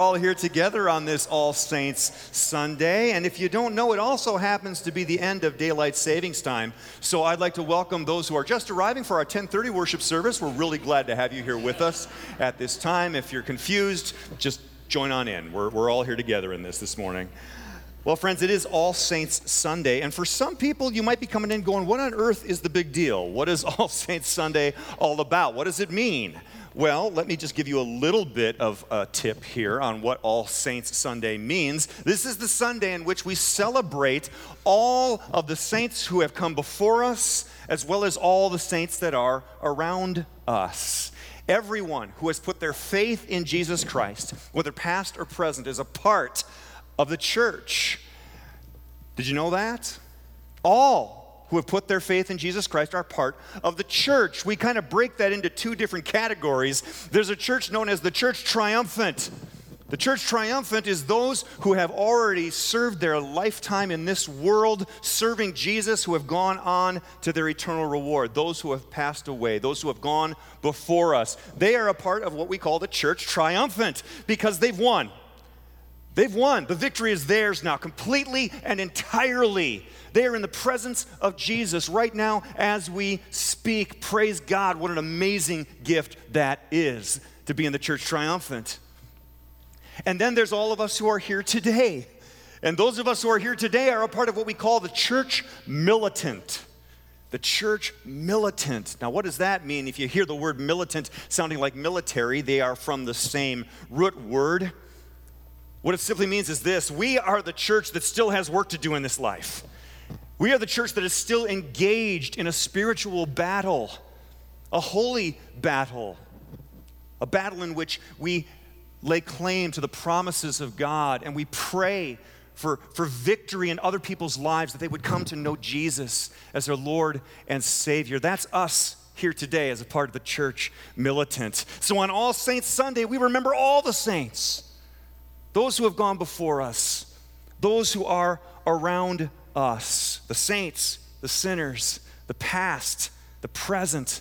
all here together on this All Saints Sunday. And if you don't know, it also happens to be the end of daylight savings time. So I'd like to welcome those who are just arriving for our 1030 worship service. We're really glad to have you here with us at this time. If you're confused, just join on in. We're, we're all here together in this this morning. Well, friends, it is All Saints Sunday. And for some people, you might be coming in going, What on earth is the big deal? What is All Saints Sunday all about? What does it mean? Well, let me just give you a little bit of a tip here on what All Saints Sunday means. This is the Sunday in which we celebrate all of the saints who have come before us, as well as all the saints that are around us. Everyone who has put their faith in Jesus Christ, whether past or present, is a part of the church. Did you know that? All who have put their faith in Jesus Christ are part of the church. We kind of break that into two different categories. There's a church known as the church triumphant. The church triumphant is those who have already served their lifetime in this world, serving Jesus, who have gone on to their eternal reward. Those who have passed away, those who have gone before us. They are a part of what we call the church triumphant because they've won. They've won. The victory is theirs now, completely and entirely. They are in the presence of Jesus right now as we speak. Praise God. What an amazing gift that is to be in the church triumphant. And then there's all of us who are here today. And those of us who are here today are a part of what we call the church militant. The church militant. Now, what does that mean? If you hear the word militant sounding like military, they are from the same root word. What it simply means is this we are the church that still has work to do in this life. We are the church that is still engaged in a spiritual battle, a holy battle, a battle in which we lay claim to the promises of God and we pray for, for victory in other people's lives that they would come to know Jesus as their Lord and Savior. That's us here today as a part of the church militant. So on All Saints Sunday, we remember all the saints, those who have gone before us, those who are around us, the saints, the sinners, the past, the present,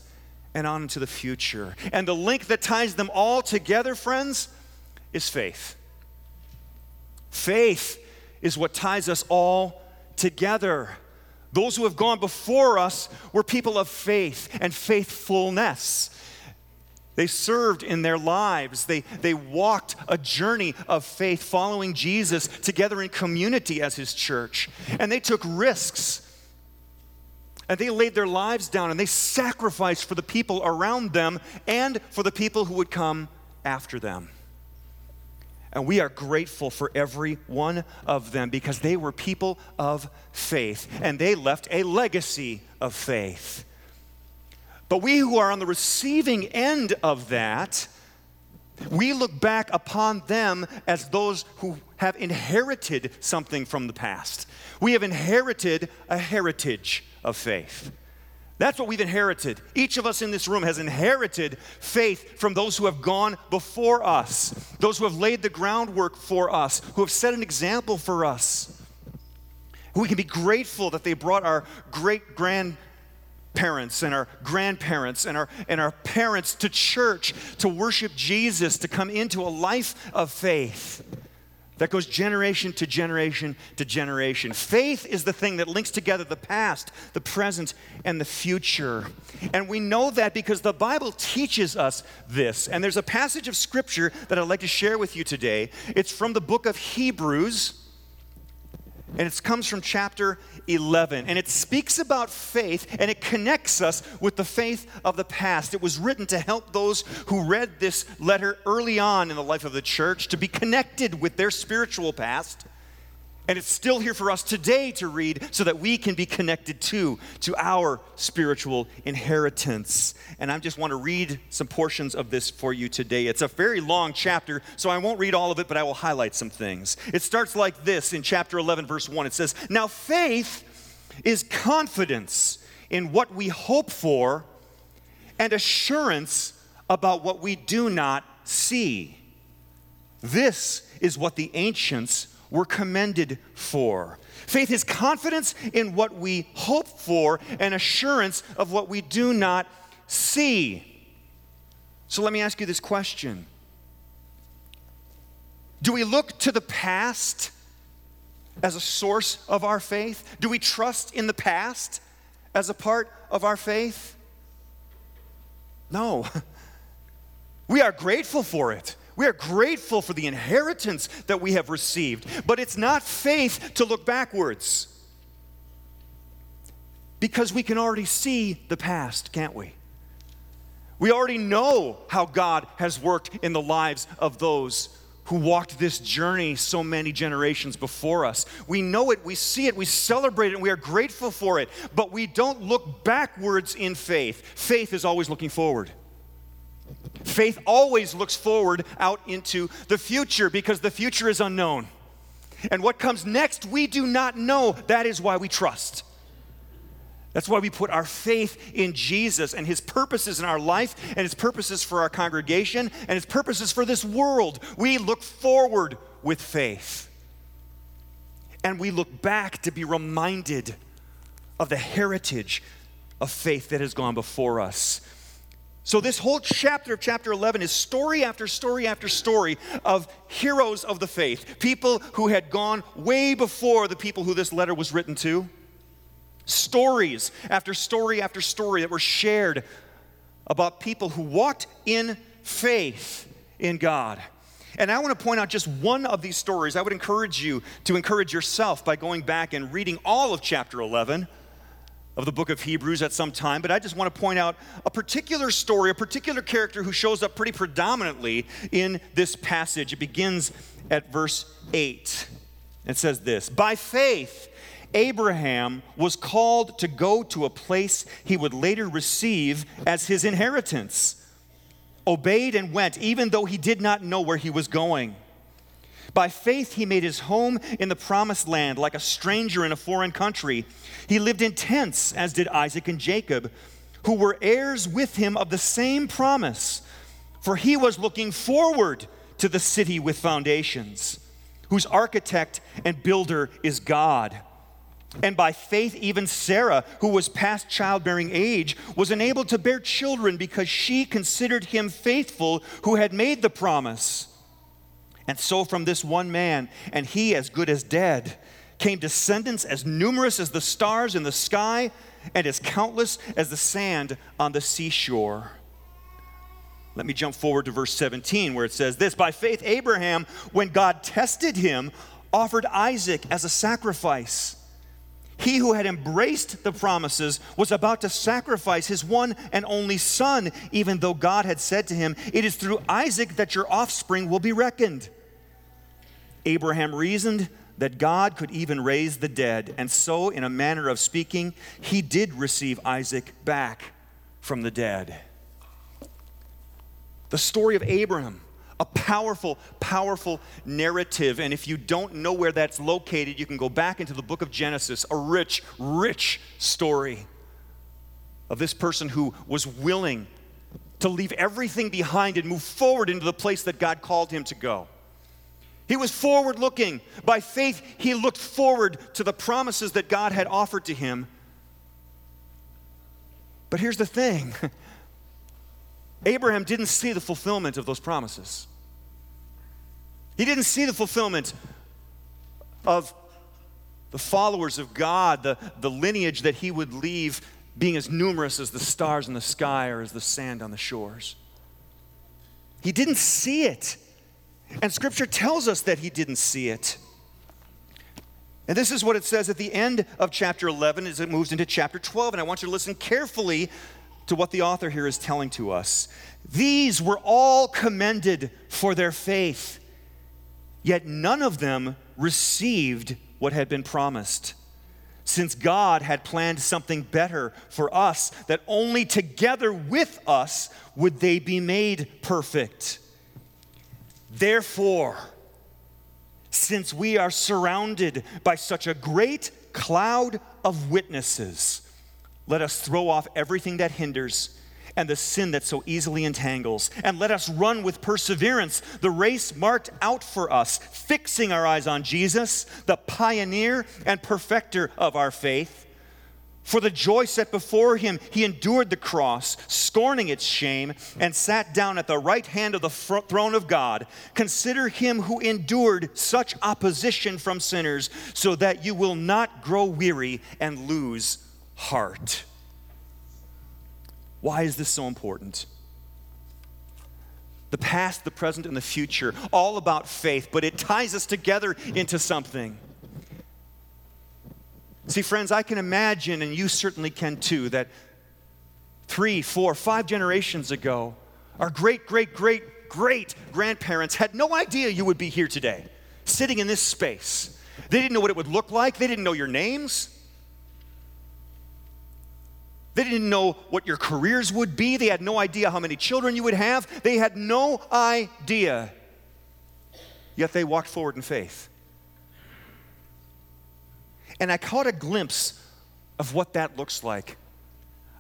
and on into the future. And the link that ties them all together, friends, is faith. Faith is what ties us all together. Those who have gone before us were people of faith and faithfulness. They served in their lives. They, they walked a journey of faith following Jesus together in community as his church. And they took risks. And they laid their lives down and they sacrificed for the people around them and for the people who would come after them. And we are grateful for every one of them because they were people of faith and they left a legacy of faith. But we who are on the receiving end of that, we look back upon them as those who have inherited something from the past. We have inherited a heritage of faith. That's what we've inherited. Each of us in this room has inherited faith from those who have gone before us, those who have laid the groundwork for us, who have set an example for us. We can be grateful that they brought our great grand parents and our grandparents and our, and our parents to church to worship Jesus, to come into a life of faith that goes generation to generation to generation. Faith is the thing that links together the past, the present, and the future. And we know that because the Bible teaches us this. And there's a passage of scripture that I'd like to share with you today. It's from the book of Hebrews. And it comes from chapter 11. And it speaks about faith and it connects us with the faith of the past. It was written to help those who read this letter early on in the life of the church to be connected with their spiritual past and it's still here for us today to read so that we can be connected to, to our spiritual inheritance. And I just want to read some portions of this for you today. It's a very long chapter, so I won't read all of it, but I will highlight some things. It starts like this in chapter 11, verse 1. It says, Now faith is confidence in what we hope for and assurance about what we do not see. This is what the ancients were commended for. Faith is confidence in what we hope for and assurance of what we do not see. So let me ask you this question Do we look to the past as a source of our faith? Do we trust in the past as a part of our faith? No. We are grateful for it. We are grateful for the inheritance that we have received. But it's not faith to look backwards. Because we can already see the past, can't we? We already know how God has worked in the lives of those who walked this journey so many generations before us. We know it, we see it, we celebrate it, and we are grateful for it, but we don't look backwards in faith. Faith is always looking forward. Faith always looks forward out into the future because the future is unknown. And what comes next, we do not know. That is why we trust. That's why we put our faith in Jesus and his purposes in our life and his purposes for our congregation and his purposes for this world. We look forward with faith. And we look back to be reminded of the heritage of faith that has gone before us. So, this whole chapter of chapter 11 is story after story after story of heroes of the faith, people who had gone way before the people who this letter was written to stories after story after story that were shared about people who walked in faith in God. And I want to point out just one of these stories. I would encourage you to encourage yourself by going back and reading all of chapter 11 of the book of Hebrews at some time, but I just want to point out a particular story, a particular character who shows up pretty predominantly in this passage. It begins at verse 8. It says this By faith, Abraham was called to go to a place he would later receive as his inheritance. Obeyed and went, even though he did not know where he was going. By faith, he made his home in the promised land like a stranger in a foreign country. He lived in tents, as did Isaac and Jacob, who were heirs with him of the same promise. For he was looking forward to the city with foundations, whose architect and builder is God. And by faith, even Sarah, who was past childbearing age, was enabled to bear children because she considered him faithful who had made the promise. And so, from this one man, and he as good as dead, came descendants as numerous as the stars in the sky and as countless as the sand on the seashore. Let me jump forward to verse 17 where it says this By faith, Abraham, when God tested him, offered Isaac as a sacrifice. He who had embraced the promises was about to sacrifice his one and only son, even though God had said to him, It is through Isaac that your offspring will be reckoned. Abraham reasoned that God could even raise the dead, and so, in a manner of speaking, he did receive Isaac back from the dead. The story of Abraham a powerful, powerful narrative. And if you don't know where that's located, you can go back into the book of Genesis, a rich, rich story of this person who was willing to leave everything behind and move forward into the place that God called him to go. He was forward looking. By faith, he looked forward to the promises that God had offered to him. But here's the thing Abraham didn't see the fulfillment of those promises. He didn't see the fulfillment of the followers of God, the, the lineage that he would leave being as numerous as the stars in the sky or as the sand on the shores. He didn't see it. And scripture tells us that he didn't see it. And this is what it says at the end of chapter 11 as it moves into chapter 12. And I want you to listen carefully to what the author here is telling to us. These were all commended for their faith, yet none of them received what had been promised. Since God had planned something better for us, that only together with us would they be made perfect. Therefore, since we are surrounded by such a great cloud of witnesses, let us throw off everything that hinders and the sin that so easily entangles, and let us run with perseverance the race marked out for us, fixing our eyes on Jesus, the pioneer and perfecter of our faith. For the joy set before him, he endured the cross, scorning its shame, and sat down at the right hand of the throne of God. Consider him who endured such opposition from sinners, so that you will not grow weary and lose heart. Why is this so important? The past, the present, and the future, all about faith, but it ties us together into something. See, friends, I can imagine, and you certainly can too, that three, four, five generations ago, our great, great, great, great grandparents had no idea you would be here today, sitting in this space. They didn't know what it would look like, they didn't know your names. They didn't know what your careers would be. They had no idea how many children you would have. They had no idea. Yet they walked forward in faith. And I caught a glimpse of what that looks like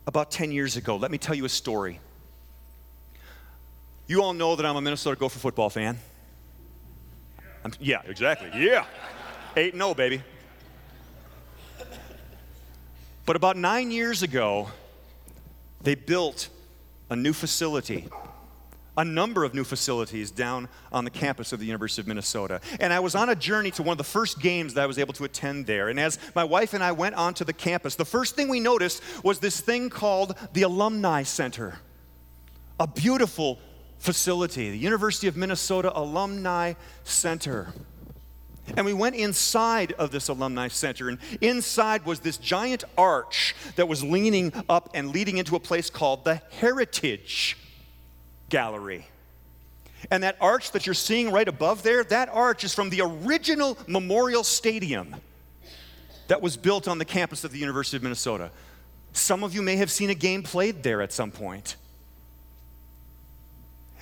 about 10 years ago. Let me tell you a story. You all know that I'm a Minnesota Gopher football fan. I'm, yeah, exactly. Yeah. 8 0, baby. But about nine years ago, they built a new facility a number of new facilities down on the campus of the University of Minnesota. And I was on a journey to one of the first games that I was able to attend there. And as my wife and I went onto the campus, the first thing we noticed was this thing called the Alumni Center. A beautiful facility, the University of Minnesota Alumni Center. And we went inside of this alumni center, and inside was this giant arch that was leaning up and leading into a place called the Heritage Gallery. And that arch that you're seeing right above there, that arch is from the original Memorial Stadium that was built on the campus of the University of Minnesota. Some of you may have seen a game played there at some point.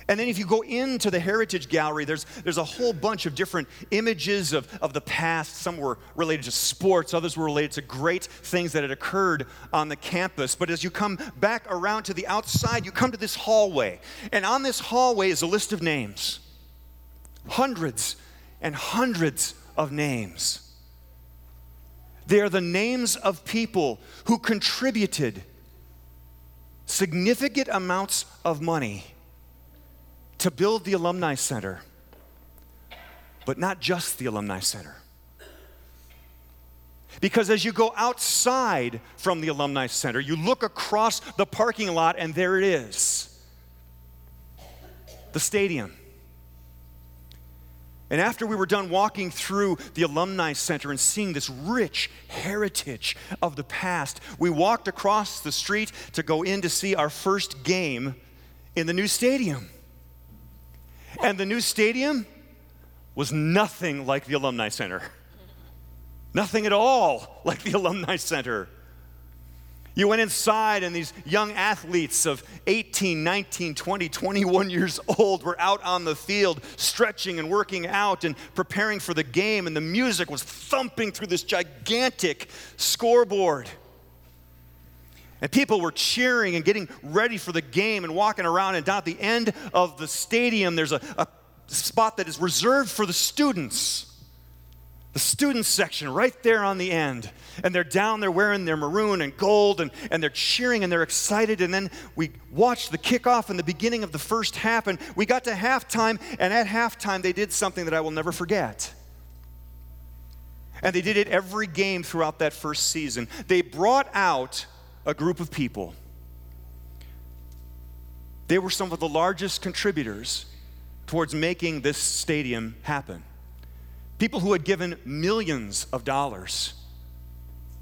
And then if you go into the Heritage Gallery, there's, there's a whole bunch of different images of, of the past. Some were related to sports, others were related to great things that had occurred on the campus. But as you come back around to the outside, you come to this hallway. And on this hallway is a list of names hundreds and hundreds of names. They are the names of people who contributed significant amounts of money to build the Alumni Center, but not just the Alumni Center. Because as you go outside from the Alumni Center, you look across the parking lot, and there it is the stadium. And after we were done walking through the Alumni Center and seeing this rich heritage of the past, we walked across the street to go in to see our first game in the new stadium. And the new stadium was nothing like the Alumni Center. Nothing at all like the Alumni Center. You went inside, and these young athletes of 18, 19, 20, 21 years old were out on the field stretching and working out and preparing for the game, and the music was thumping through this gigantic scoreboard. And people were cheering and getting ready for the game and walking around. And down at the end of the stadium, there's a, a spot that is reserved for the students. The students section right there on the end. And they're down there wearing their maroon and gold and, and they're cheering and they're excited. And then we watched the kickoff in the beginning of the first half. And we got to halftime. And at halftime, they did something that I will never forget. And they did it every game throughout that first season. They brought out a group of people. They were some of the largest contributors towards making this stadium happen. People who had given millions of dollars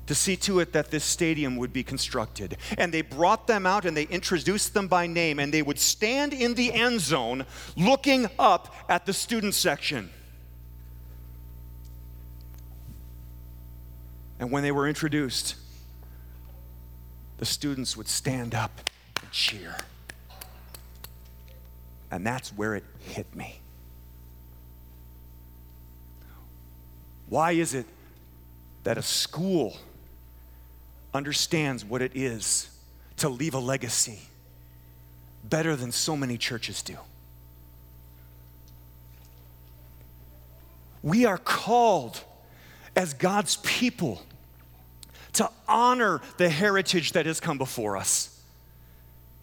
to see to it that this stadium would be constructed. And they brought them out and they introduced them by name, and they would stand in the end zone looking up at the student section. And when they were introduced, the students would stand up and cheer. And that's where it hit me. Why is it that a school understands what it is to leave a legacy better than so many churches do? We are called as God's people to honor the heritage that has come before us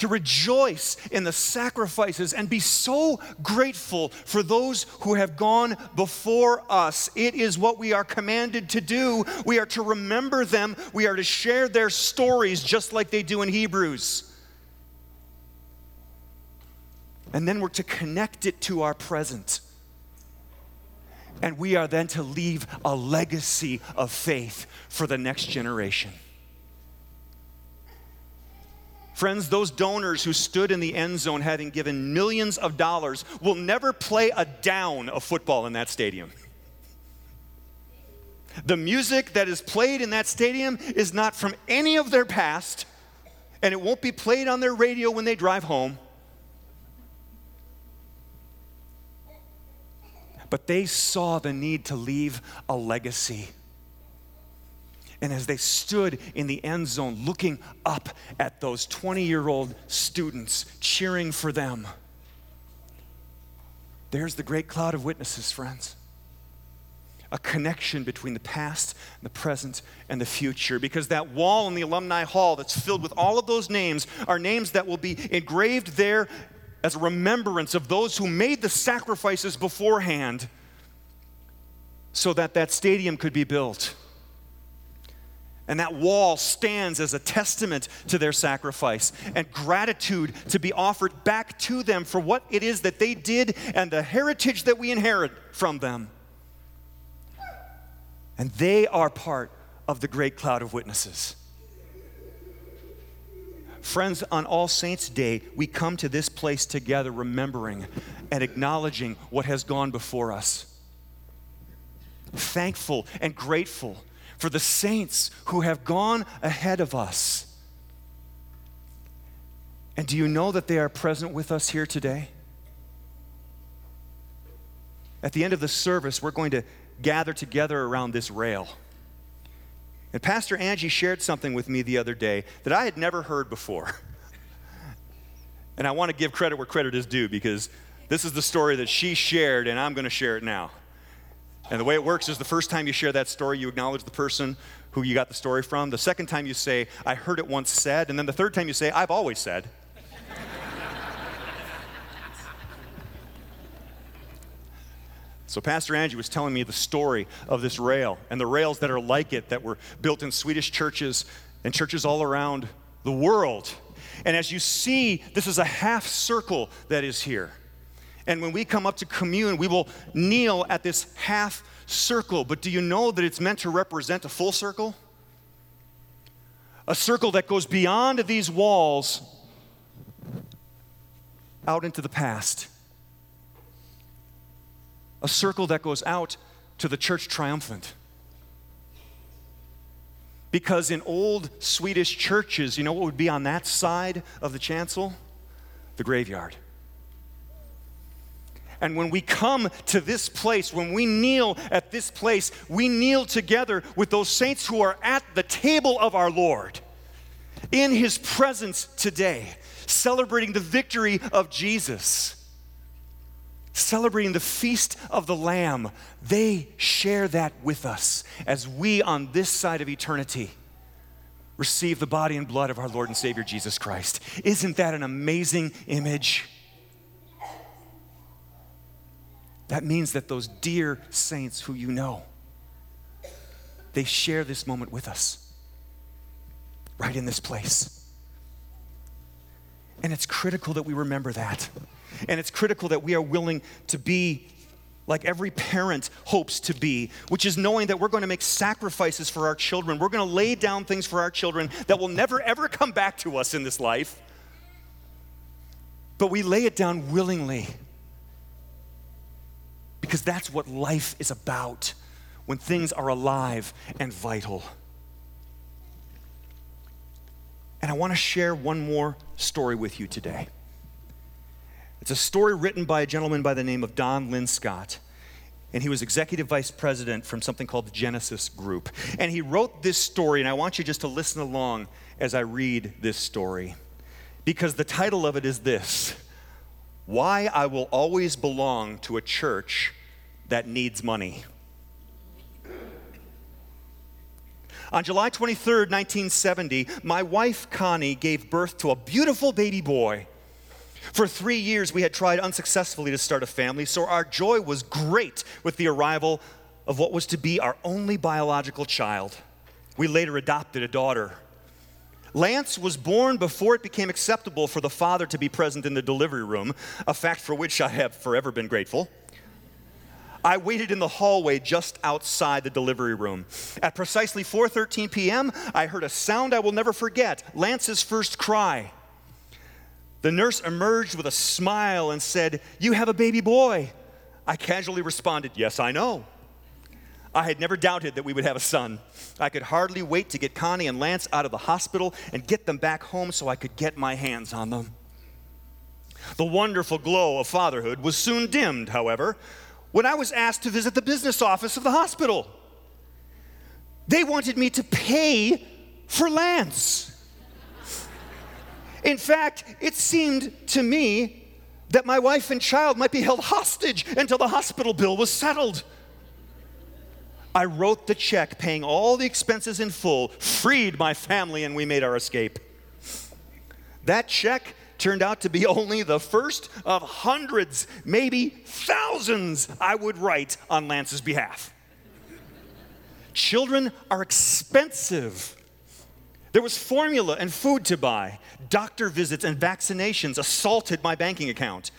to rejoice in the sacrifices and be so grateful for those who have gone before us. It is what we are commanded to do. We are to remember them, we are to share their stories just like they do in Hebrews. And then we're to connect it to our present. And we are then to leave a legacy of faith for the next generation. Friends, those donors who stood in the end zone having given millions of dollars will never play a down of football in that stadium. The music that is played in that stadium is not from any of their past, and it won't be played on their radio when they drive home. But they saw the need to leave a legacy. And as they stood in the end zone looking up at those 20 year old students, cheering for them, there's the great cloud of witnesses, friends. A connection between the past, the present, and the future. Because that wall in the alumni hall that's filled with all of those names are names that will be engraved there as a remembrance of those who made the sacrifices beforehand so that that stadium could be built and that wall stands as a testament to their sacrifice and gratitude to be offered back to them for what it is that they did and the heritage that we inherit from them. And they are part of the great cloud of witnesses. Friends, on All Saints' Day, we come to this place together remembering and acknowledging what has gone before us. Thankful and grateful for the saints who have gone ahead of us. And do you know that they are present with us here today? At the end of the service, we're going to gather together around this rail. And Pastor Angie shared something with me the other day that I had never heard before. and I want to give credit where credit is due because this is the story that she shared, and I'm going to share it now. And the way it works is the first time you share that story, you acknowledge the person who you got the story from. The second time you say, I heard it once said. And then the third time you say, I've always said. So, Pastor Angie was telling me the story of this rail and the rails that are like it that were built in Swedish churches and churches all around the world. And as you see, this is a half circle that is here. And when we come up to commune, we will kneel at this half circle. But do you know that it's meant to represent a full circle? A circle that goes beyond these walls out into the past. A circle that goes out to the church triumphant. Because in old Swedish churches, you know what would be on that side of the chancel? The graveyard. And when we come to this place, when we kneel at this place, we kneel together with those saints who are at the table of our Lord in his presence today, celebrating the victory of Jesus, celebrating the feast of the Lamb. They share that with us as we on this side of eternity receive the body and blood of our Lord and Savior Jesus Christ. Isn't that an amazing image? That means that those dear saints who you know, they share this moment with us, right in this place. And it's critical that we remember that. And it's critical that we are willing to be like every parent hopes to be, which is knowing that we're going to make sacrifices for our children. We're going to lay down things for our children that will never, ever come back to us in this life. But we lay it down willingly because that's what life is about when things are alive and vital. And I want to share one more story with you today. It's a story written by a gentleman by the name of Don Lynn Scott. And he was executive vice president from something called the Genesis Group. And he wrote this story, and I want you just to listen along as I read this story. Because the title of it is this Why I Will Always Belong to a Church that needs money. On July 23rd, 1970, my wife Connie gave birth to a beautiful baby boy. For three years, we had tried unsuccessfully to start a family, so our joy was great with the arrival of what was to be our only biological child. We later adopted a daughter. Lance was born before it became acceptable for the father to be present in the delivery room, a fact for which I have forever been grateful. I waited in the hallway just outside the delivery room. At precisely 4:13 p.m., I heard a sound I will never forget, Lance's first cry. The nurse emerged with a smile and said, "You have a baby boy." I casually responded, "Yes, I know." I had never doubted that we would have a son. I could hardly wait to get Connie and Lance out of the hospital and get them back home so I could get my hands on them. The wonderful glow of fatherhood was soon dimmed, however, when I was asked to visit the business office of the hospital. They wanted me to pay for Lance. In fact, it seemed to me that my wife and child might be held hostage until the hospital bill was settled. I wrote the check paying all the expenses in full, freed my family, and we made our escape. That check turned out to be only the first of hundreds, maybe thousands, I would write on Lance's behalf. Children are expensive. There was formula and food to buy. Doctor visits and vaccinations assaulted my banking account.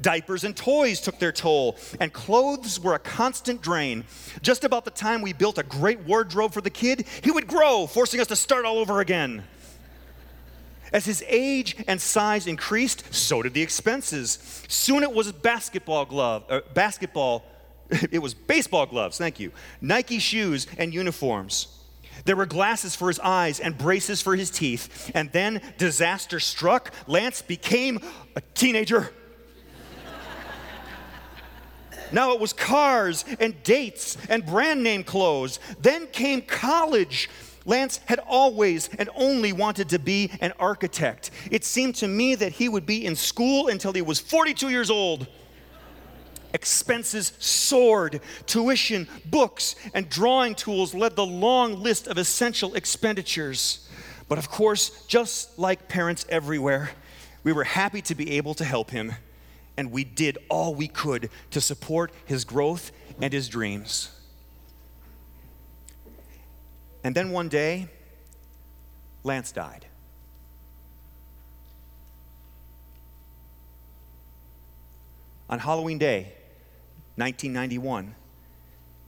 Diapers and toys took their toll, and clothes were a constant drain. Just about the time we built a great wardrobe for the kid, he would grow, forcing us to start all over again. As his age and size increased, so did the expenses. Soon it was basketball glove, uh, basketball, it was baseball gloves, thank you, Nike shoes and uniforms. There were glasses for his eyes and braces for his teeth. And then disaster struck. Lance became a teenager. now it was cars and dates and brand name clothes. Then came college. Lance had always and only wanted to be an architect. It seemed to me that he would be in school until he was 42 years old. Expenses soared. Tuition, books, and drawing tools led the long list of essential expenditures. But of course, just like parents everywhere, we were happy to be able to help him, and we did all we could to support his growth and his dreams. And then one day, Lance died. On Halloween Day, 1991,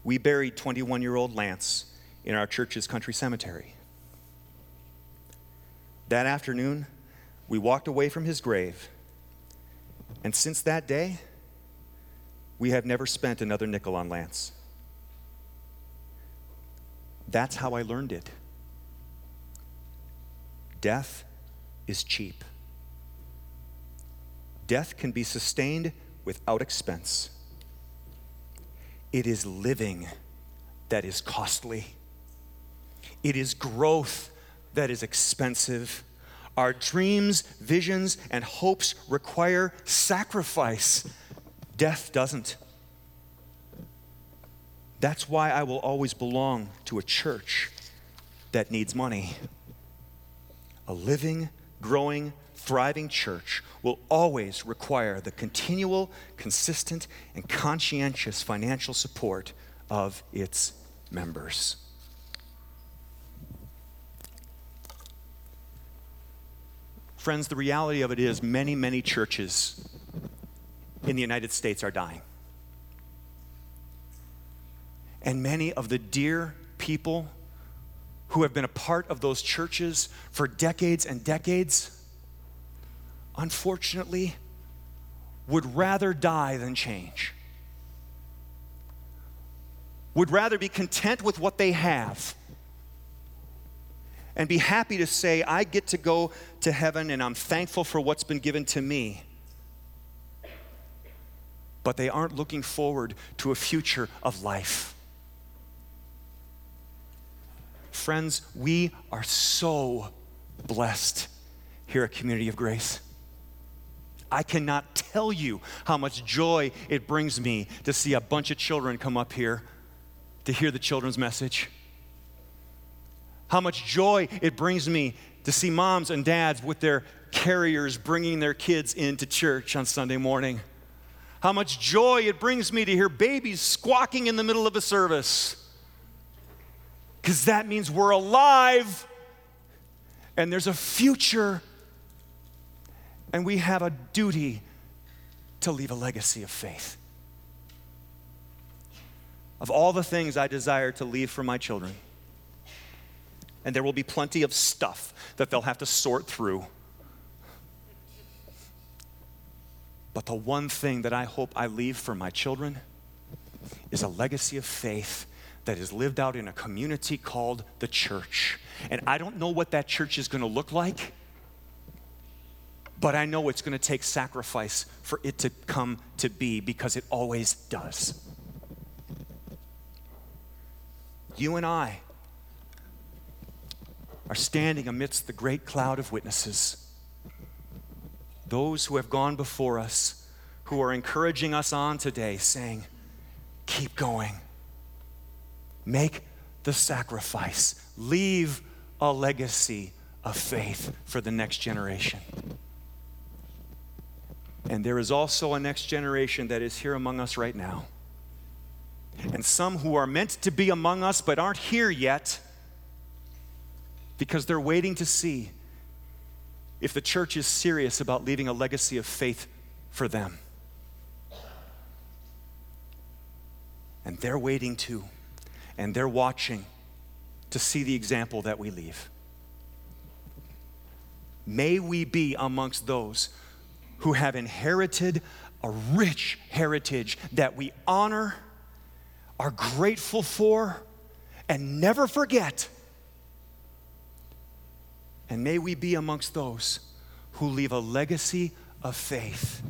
we buried 21 year old Lance in our church's country cemetery. That afternoon, we walked away from his grave, and since that day, we have never spent another nickel on Lance. That's how I learned it. Death is cheap. Death can be sustained without expense. It is living that is costly. It is growth that is expensive. Our dreams, visions, and hopes require sacrifice. Death doesn't. That's why I will always belong to a church that needs money. A living, growing, thriving church will always require the continual, consistent, and conscientious financial support of its members. Friends, the reality of it is many, many churches in the United States are dying. And many of the dear people who have been a part of those churches for decades and decades unfortunately, would rather die than change, would rather be content with what they have and be happy to say, I get to go to heaven and I'm thankful for what's been given to me. But they aren't looking forward to a future of life. Friends, we are so blessed here at Community of Grace. I cannot tell you how much joy it brings me to see a bunch of children come up here to hear the children's message. How much joy it brings me to see moms and dads with their carriers bringing their kids into church on Sunday morning. How much joy it brings me to hear babies squawking in the middle of a service. Because that means we're alive and there's a future and we have a duty to leave a legacy of faith. Of all the things I desire to leave for my children, and there will be plenty of stuff that they'll have to sort through. But the one thing that I hope I leave for my children is a legacy of faith that is lived out in a community called the church. And I don't know what that church is going to look like, but I know it's going to take sacrifice for it to come to be because it always does. You and I are standing amidst the great cloud of witnesses. Those who have gone before us, who are encouraging us on today, saying, Keep going. Make the sacrifice. Leave a legacy of faith for the next generation. And there is also a next generation that is here among us right now. And some who are meant to be among us but aren't here yet because they're waiting to see if the church is serious about leaving a legacy of faith for them. And they're waiting too, and they're watching to see the example that we leave. May we be amongst those who have inherited a rich heritage that we honor, are grateful for, and never forget and may we be amongst those who leave a legacy of faith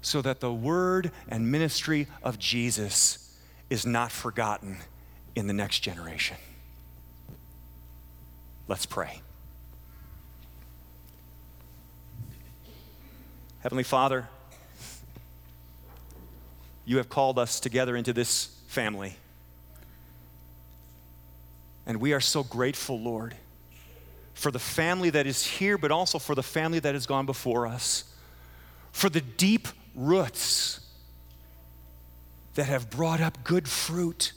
so that the word and ministry of Jesus is not forgotten in the next generation. Let's pray. Heavenly Father, you have called us together into this family. And we are so grateful, Lord for the family that is here, but also for the family that has gone before us, for the deep roots that have brought up good fruit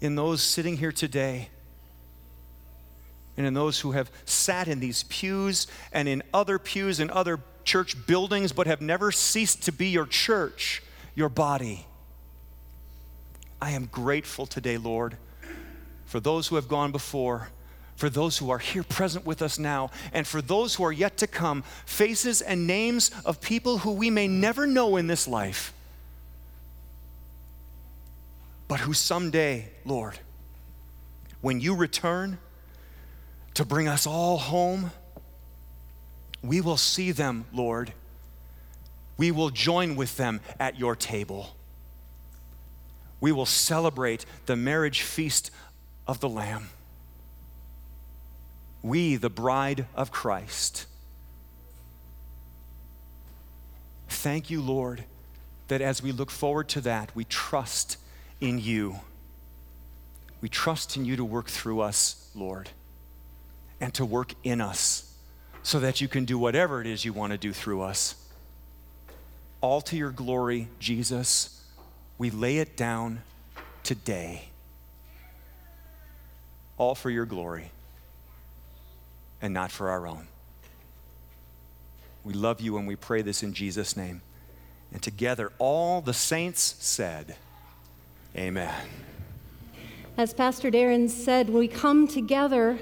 in those sitting here today and in those who have sat in these pews and in other pews and other church buildings but have never ceased to be your church, your body. I am grateful today, Lord, for those who have gone before for those who are here present with us now, and for those who are yet to come, faces and names of people who we may never know in this life, but who someday, Lord, when you return to bring us all home, we will see them, Lord. We will join with them at your table. We will celebrate the marriage feast of the Lamb we, the bride of Christ. Thank you, Lord, that as we look forward to that, we trust in you. We trust in you to work through us, Lord, and to work in us so that you can do whatever it is you want to do through us. All to your glory, Jesus, we lay it down today. All for your glory and not for our own. We love you and we pray this in Jesus' name. And together, all the saints said, Amen. As Pastor Darren said, we come together